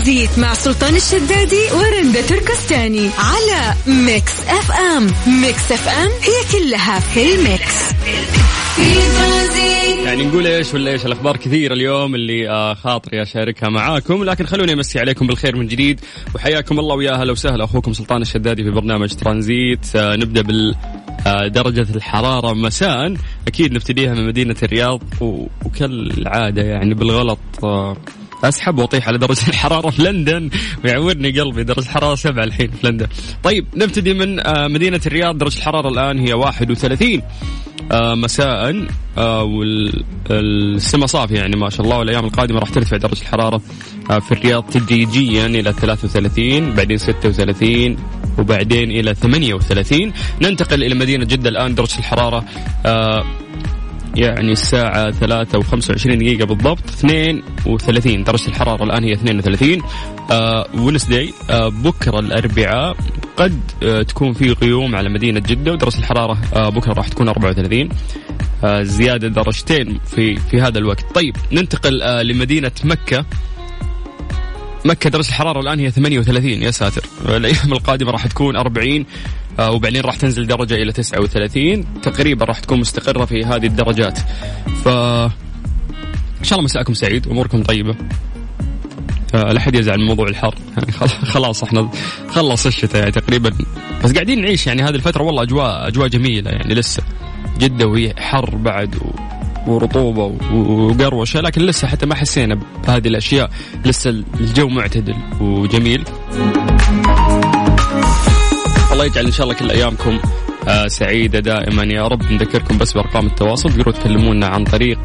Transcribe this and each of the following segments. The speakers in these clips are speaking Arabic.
ترانزيت مع سلطان الشدادي ورندا تركستاني على Mix FM. Mix FM هي كلها في ال mix. يعني نقول إيش ولا إيش؟ الأخبار كثيرة اليوم اللي آه خاطري أشاركها معاكم. لكن خلوني أمسي عليكم بالخير من جديد. وحياكم الله ويا أهلا وسهلا. أخوكم سلطان الشدادي في برنامج ترانزيت. آه نبدأ بال آه، درجة الحرارة مساء. أكيد نبتديها من مدينة الرياض وكالعادة يعني بالغلط أسحب وأطيح على درجة الحرارة. في لندن. ويعورني قلبي درجة الحرارة سبعة الحين في لندن. طيب نبتدي من آه، مدينة الرياض. درجة الحرارة الآن هي 31 آه، مساء. آه، والسماء صافية يعني ما شاء الله. والأيام القادمة راح ترتفع درجة الحرارة في الرياض تدريجيا إلى 33 بعدين 36 وبعدين إلى 38 ننتقل إلى مدينة جدة. الآن درجة الحرارة يعني الساعة ثلاثة وخمسة وعشرين دقيقة بالضبط. اثنين وثلاثين. درجة الحرارة الآن هي اثنين وثلاثين. آه ونسداي آه بكرة الأربعاء قد آه تكون في غيوم على مدينة جدة ودرجة الحرارة آه بكرة راح تكون 34 آه زيادة درجتين في في هذا الوقت. طيب ننتقل آه لمدينة مكة. مكة درجة الحرارة الآن هي 38 يا ساتر. الأيام القادمة راح تكون 40 آه، وبعدين راح تنزل درجة إلى 39 تقريبا راح تكون مستقرة في هذه الدرجات. ف إن شاء الله مساءكم سعيد أموركم طيبة. لا أحد يزعل من موضوع الحر. يعني خلاص إحنا خلص الشتاء يعني تقريبا. بس قاعدين نعيش يعني هذه الفترة والله أجواء أجواء جميلة يعني لسه. جدة وهي حر بعد و... ورطوبة وقروشة لكن لسه حتى ما حسينا بهذه الأشياء. لسه الجو معتدل وجميل. الله يجعل إن شاء الله كل أيامكم آه، سعيدة دائما. يا رب نذكركم بس بأرقام التواصل. تقدروا تكلمونا عن طريق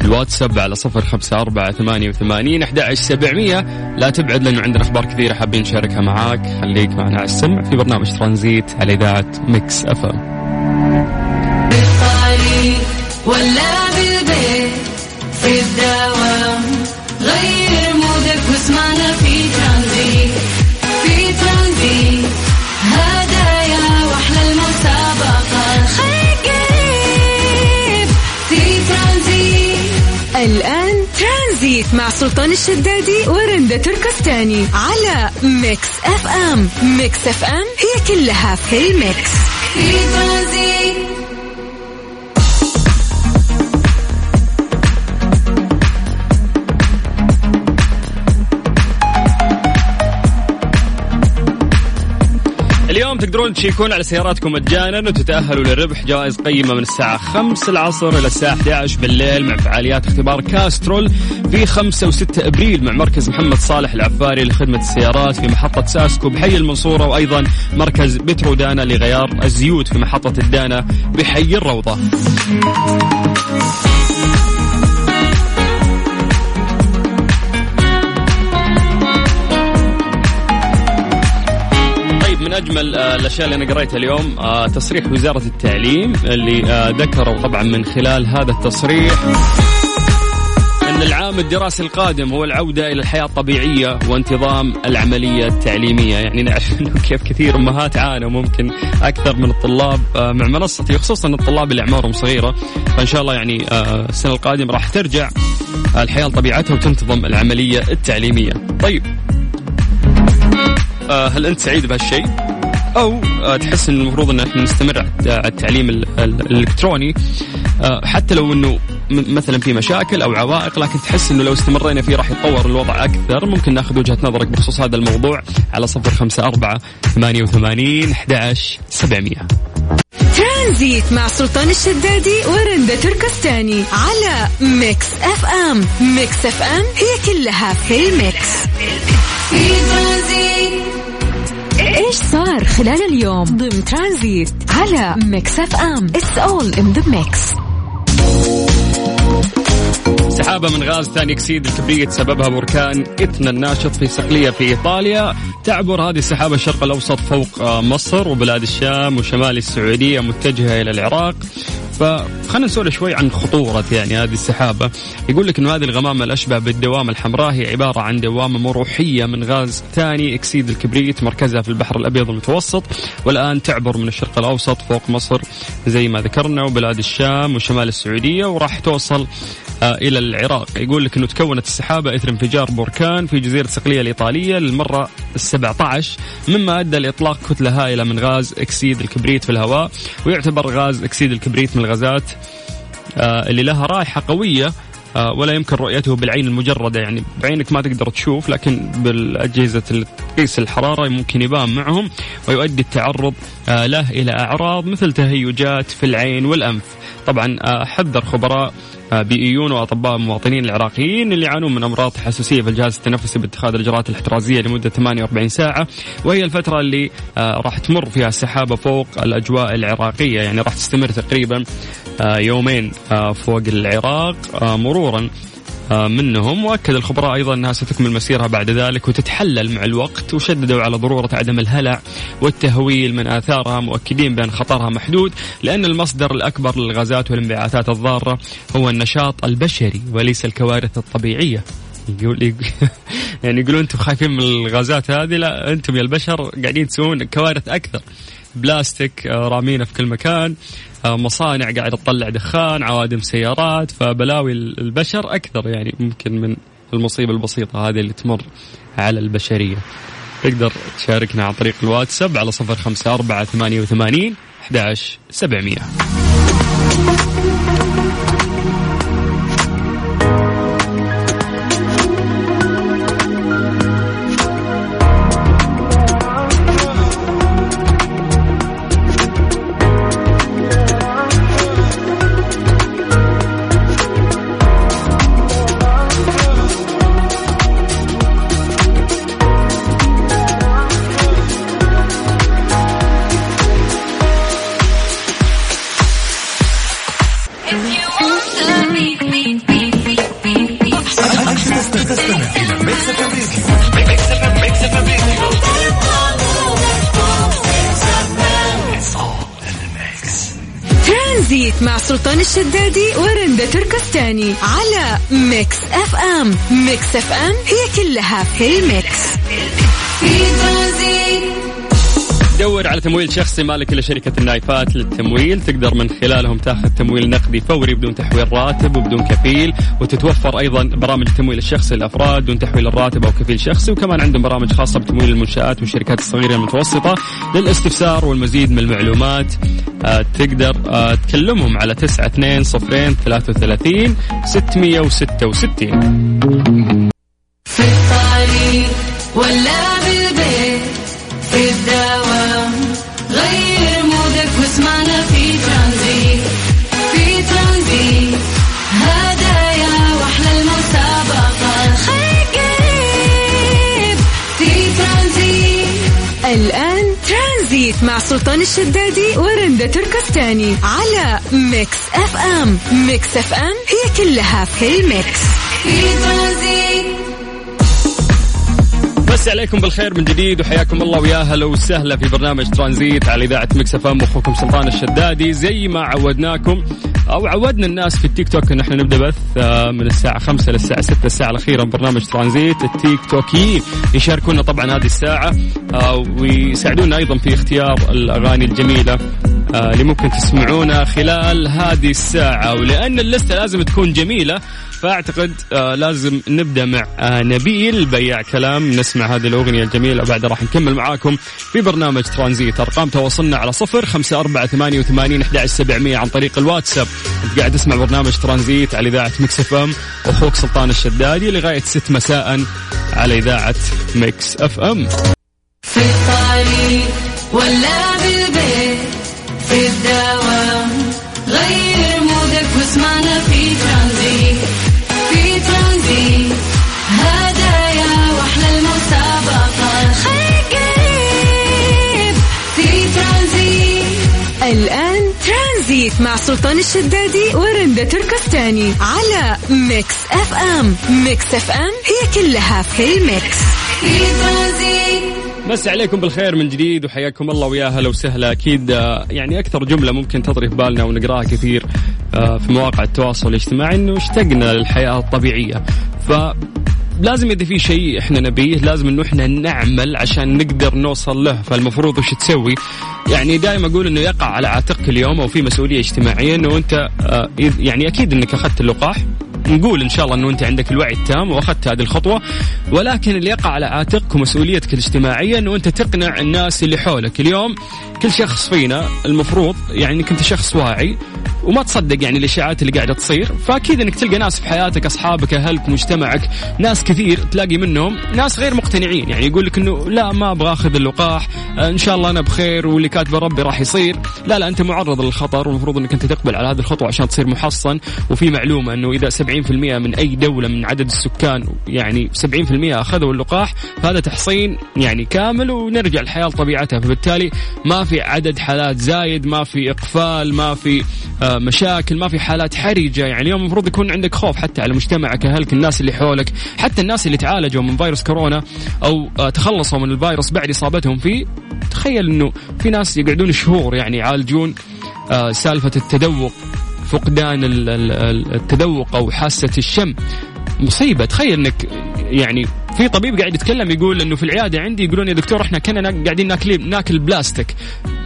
الواتساب على صفر خمسة أربعة ثمانية وثمانين أحد سبعمية. لا تبعد لأنه عندنا أخبار كثيرة حابين نشاركها معاك. خليك معنا على السمع في برنامج ترانزيت على إذاعة Mix FM. ولا في الدوام. غير mood ك واسمعنا في ترانزيت في ترانزيت. هدايا وأحلى المسابقة. خليك قريب في ترانزيت. الآن ترانزيت مع سلطان الشدادي ورندا تركستاني على Mix FM. Mix FM هي كلها في ال mix. في ترانزيت. تقدرون تشيكون على سياراتكم مجانا وتتأهلوا للربح جوائز قيمة من الساعة 5 العصر إلى الساعة 11 بالليل مع فعاليات اختبار كاسترول في 5 و6 أبريل مع مركز محمد صالح العفاري لخدمة السيارات في محطة ساسكو بحي المنصورة وأيضا مركز بترو دانا لغيار الزيوت في محطة الدانا بحي الروضة. أجمل آه، الأشياء اللي أنا قريتها اليوم آه، تصريح وزارة التعليم اللي آه، ذكروا طبعا من خلال هذا التصريح أن العام الدراسي القادم هو العودة إلى الحياة الطبيعية وانتظام العملية التعليمية. يعني نعرف أنه كيف كثير أمهات عانوا ممكن أكثر من الطلاب مع منصتي خصوصا الطلاب اللي أعمارهم صغيرة. فإن شاء الله يعني السنة القادمة راح ترجع الحياة لطبيعتها وتنتظم العملية التعليمية. طيب هل أنت سعيد بهالشيء؟ أو تحس ان المفروض ان إحنا نستمر على التعليم الإلكتروني آه، حتى لو إنه مثلا في مشاكل أو عوائق لكن تحس إنه لو استمرينا فيه راح يتطور الوضع أكثر. ممكن ناخذ وجهة نظرك بخصوص هذا الموضوع على صفر خمسة أربعة ثمانية وثمانين أحد سبعمية. ترانزيت مع سلطان الشدادي ورندا تركستاني على Mix FM. Mix FM هي كلها في ال mix في ترانزيت. إيش صار خلال اليوم ضمن ترانزيت على Mix FM؟ It's all in the mix سحابة من غاز ثاني أكسيد الكبريت سببها بركان إتنا الناشط في صقلية في إيطاليا. تعبر هذه السحابة الشرق الأوسط فوق مصر وبلاد الشام وشمال السعودية متجهة إلى العراق. فخلينا نسولف شوي عن خطورة يعني هذه السحابة. يقول لك أن هذه الغمامة الأشبه بالدوامة الحمراء هي عبارة عن دوامة مروحية من غاز ثاني أكسيد الكبريت مركزها في البحر الأبيض المتوسط والآن تعبر من الشرق الأوسط فوق مصر. زي ما ذكرنا وبلاد الشام وشمال السعودية وراح توصل إلى العراق. يقول لك أنه تكونت السحابة إثر انفجار بركان في جزيرة صقلية الإيطالية للمرة السبعة عشر مما أدى لإطلاق كتلة هائلة من غاز أكسيد الكبريت في الهواء ويعتبر غاز أكسيد الكبريت من الغازات اللي لها رائحة قوية آه، ولا يمكن رؤيته بالعين المجردة. يعني بعينك ما تقدر تشوف لكن بالأجهزة اللي تقيس الحرارة ممكن يبان معهم ويؤدي التعرض آه، له إلى أعراض مثل تهيجات في العين والأنف. طبعا آه، حذر خبراء بيئيون وأطباء المواطنين العراقيين اللي يعانون من أمراض حساسية في الجهاز التنفسي باتخاذ الإجراءات الاحترازية لمدة 48 ساعة. وهي الفترة اللي راح تمر فيها السحابة فوق الأجواء العراقية. يعني راح تستمر تقريبا آه، يومين آه، فوق العراق آه، مرورا منهم وأكد الخبراء أيضا أنها ستكمل مسيرها بعد ذلك وتتحلل مع الوقت وشددوا على ضرورة عدم الهلع والتهويل من آثارها مؤكدين بأن خطرها محدود لأن المصدر الأكبر للغازات والانبعاثات الضارة هو النشاط البشري وليس الكوارث الطبيعية. يقول يعني يقولون أنتم خايفين من الغازات هذه؟ لا أنتم يا البشر قاعدين تسوون كوارث أكثر. بلاستيك رامينه في كل مكان. آه، مصانع قاعدة تطلع دخان عوادم سيارات فبلاوي البشر أكثر يعني ممكن من المصيبة البسيطة هذه اللي تمر على البشرية. تقدر تشاركنا عن طريق الواتساب على صفر خمسة أربعة ثمانية وثمانين أحد سبعمية. سلطان الشدادي ورندا تركستاني على Mix FM. Mix FM هي كلها في ال mix. في تدور على تمويل شخصي مالك إلا شركة النايفات للتمويل. تقدر من خلالهم تاخذ تمويل نقدي فوري بدون تحويل راتب وبدون كفيل وتتوفر أيضا برامج التمويل الشخصي للأفراد دون تحويل الراتب أو كفيل شخصي وكمان عندهم برامج خاصة بتمويل المنشآت والشركات الصغيرة المتوسطة للاستفسار والمزيد من المعلومات. آه، تقدر آه، تكلمهم على 9 2 0 33 666 مع سلطان الشدادي ورندا تركستاني على Mix FM. Mix FM هي كلها في ال mix. في مسي عليكم بالخير من جديد وحياكم الله ويا هلا وسهلا في برنامج ترانزيت على إذاعة Mix FM. أخوكم سلطان الشدادي زي ما عودناكم أو عودنا الناس في التيك توك إن إحنا نبدأ بث آه، من الساعة 5 للساعة 6 الساعة الأخيرة من برنامج ترانزيت التيك توكيين يشاركونا طبعا هذه الساعة آه، ويساعدونا أيضا في اختيار الأغاني الجميلة. اللي ممكن تسمعونها خلال هذه الساعة. ولأن اللستة لازم تكون جميلة فأعتقد آه لازم نبدأ مع آه نبيل بياع كلام. نسمع هذه الأغنية الجميلة وبعدها راح نكمل معاكم في برنامج ترانزيت. أرقام تواصلنا على صفر خمسة أربعة ثمانية وثمانين سبعمية عن طريق الواتساب. انت قاعد تسمع برنامج ترانزيت على إذاعة Mix FM أخوك سلطان الشدادي لغاية ست مساء على إذاعة Mix FM. في الطريق ولا بالبيت. في الدوام. غير mood ك واسمعنا في ترانزيت. في ترانزيت. هدايا وأحلى المسابقة قريب. في ترانزيت. الآن ترانزيت مع سلطان الشدادي ورندا تركستاني على Mix FM. Mix FM هي كلها في ال mix. في ترانزيت. مسي عليكم بالخير من جديد وحياكم الله ويا هلا وسهلا. أكيد آه، يعني أكثر جملة ممكن تطري في بالنا ونقراها كثير آه، في مواقع التواصل الاجتماعي إنه اشتقنا للحياة الطبيعية. ف لازم إذا في شيء إحنا نبيه لازم إنه إحنا نعمل عشان نقدر نوصل له. فالمفروض وش تسوي؟ يعني دائما أقول إنه يقع على عاتقك اليوم أو في مسؤولية اجتماعية إنه أنت آه، يعني أكيد إنك أخذت اللقاح. نقول إن شاء الله إنه أنت عندك الوعي التام وأخذت هذه الخطوة ولكن اللي يقع على عاتقك ومسؤوليتك الاجتماعية إنه أنت تقنع الناس اللي حولك. اليوم كل شخص فينا المفروض يعني إنك أنت شخص واعي وما تصدق يعني الإشاعات اللي قاعدة تصير فأكيد إنك تلقى ناس في حياتك أصحابك أهلك مجتمعك ناس كثير تلاقي منهم ناس غير مقتنعين. يعني يقول لك إنه لا ما أبغى أخذ اللقاح إن شاء الله أنا بخير واللي كاتبه ربي راح يصير. لا لا أنت معرض للخطر والمفروض إنك أنت تقبل على هذه الخطوة عشان تصير محصن. وفي معلومة إنه إذا 70% من أي دولة من عدد السكان يعني 70% أخذوا اللقاح فهذا تحصين يعني كامل ونرجع الحياة لطبيعتها. فبالتالي ما في عدد حالات زايد ما في إقفال ما في آه، مشاكل ما في حالات حرجة. يعني اليوم المفروض يكون عندك خوف حتى على مجتمعك اهلك الناس اللي حولك حتى الناس اللي تعالجوا من فيروس كورونا أو آه، تخلصوا من الفيروس بعد إصابتهم فيه تخيل إنه في ناس يقعدون شهور يعني يعالجون آه، سالفة التذوق. فقدان التذوق أو حاسة الشم. مصيبة. تخيل إنك يعني في طبيب قاعد يتكلم يقول إنه في العيادة عندي يقولون يا دكتور إحنا كنا قاعدين ناكل ناكل بلاستيك.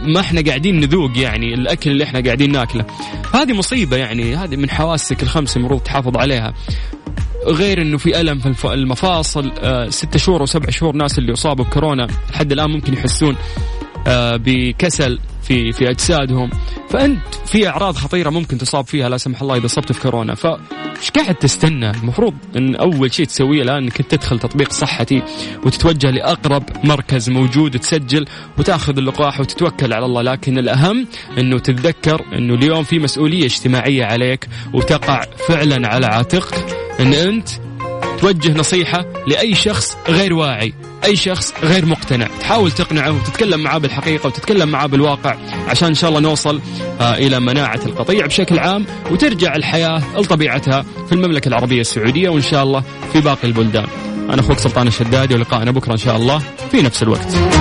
ما إحنا قاعدين نذوق يعني الأكل اللي إحنا قاعدين ناكله. هذه مصيبة يعني. هذه من حواسك الخمس المفروض تحافظ عليها. غير إنه في ألم في المفاصل. آه ستة شهور وسبع شهور ناس اللي أصابوا بكورونا لحد الآن ممكن يحسون آه بكسل في في أجسادهم. فأنت في أعراض خطيرة ممكن تصاب فيها لا سمح الله إذا اصبت في كورونا. فايش قاعد تستنى؟ المفروض إن أول شيء تسويه الآن إنك تدخل تطبيق صحتي وتتوجه لأقرب مركز موجود تسجل وتأخذ اللقاح وتتوكل على الله. لكن الأهم إنه تتذكر إنه اليوم في مسؤولية اجتماعية عليك وتقع فعلا على عاتقك إن أنت توجه نصيحة لأي شخص غير واعي. أي شخص غير مقتنع. تحاول تقنعه وتتكلم معاه بالحقيقة وتتكلم معاه بالواقع عشان إن شاء الله نوصل آه، إلى مناعة القطيع بشكل عام وترجع الحياة لطبيعتها في المملكة العربية السعودية وإن شاء الله في باقي البلدان. أنا أخوك سلطان الشدادي ولقائنا بكرة إن شاء الله في نفس الوقت.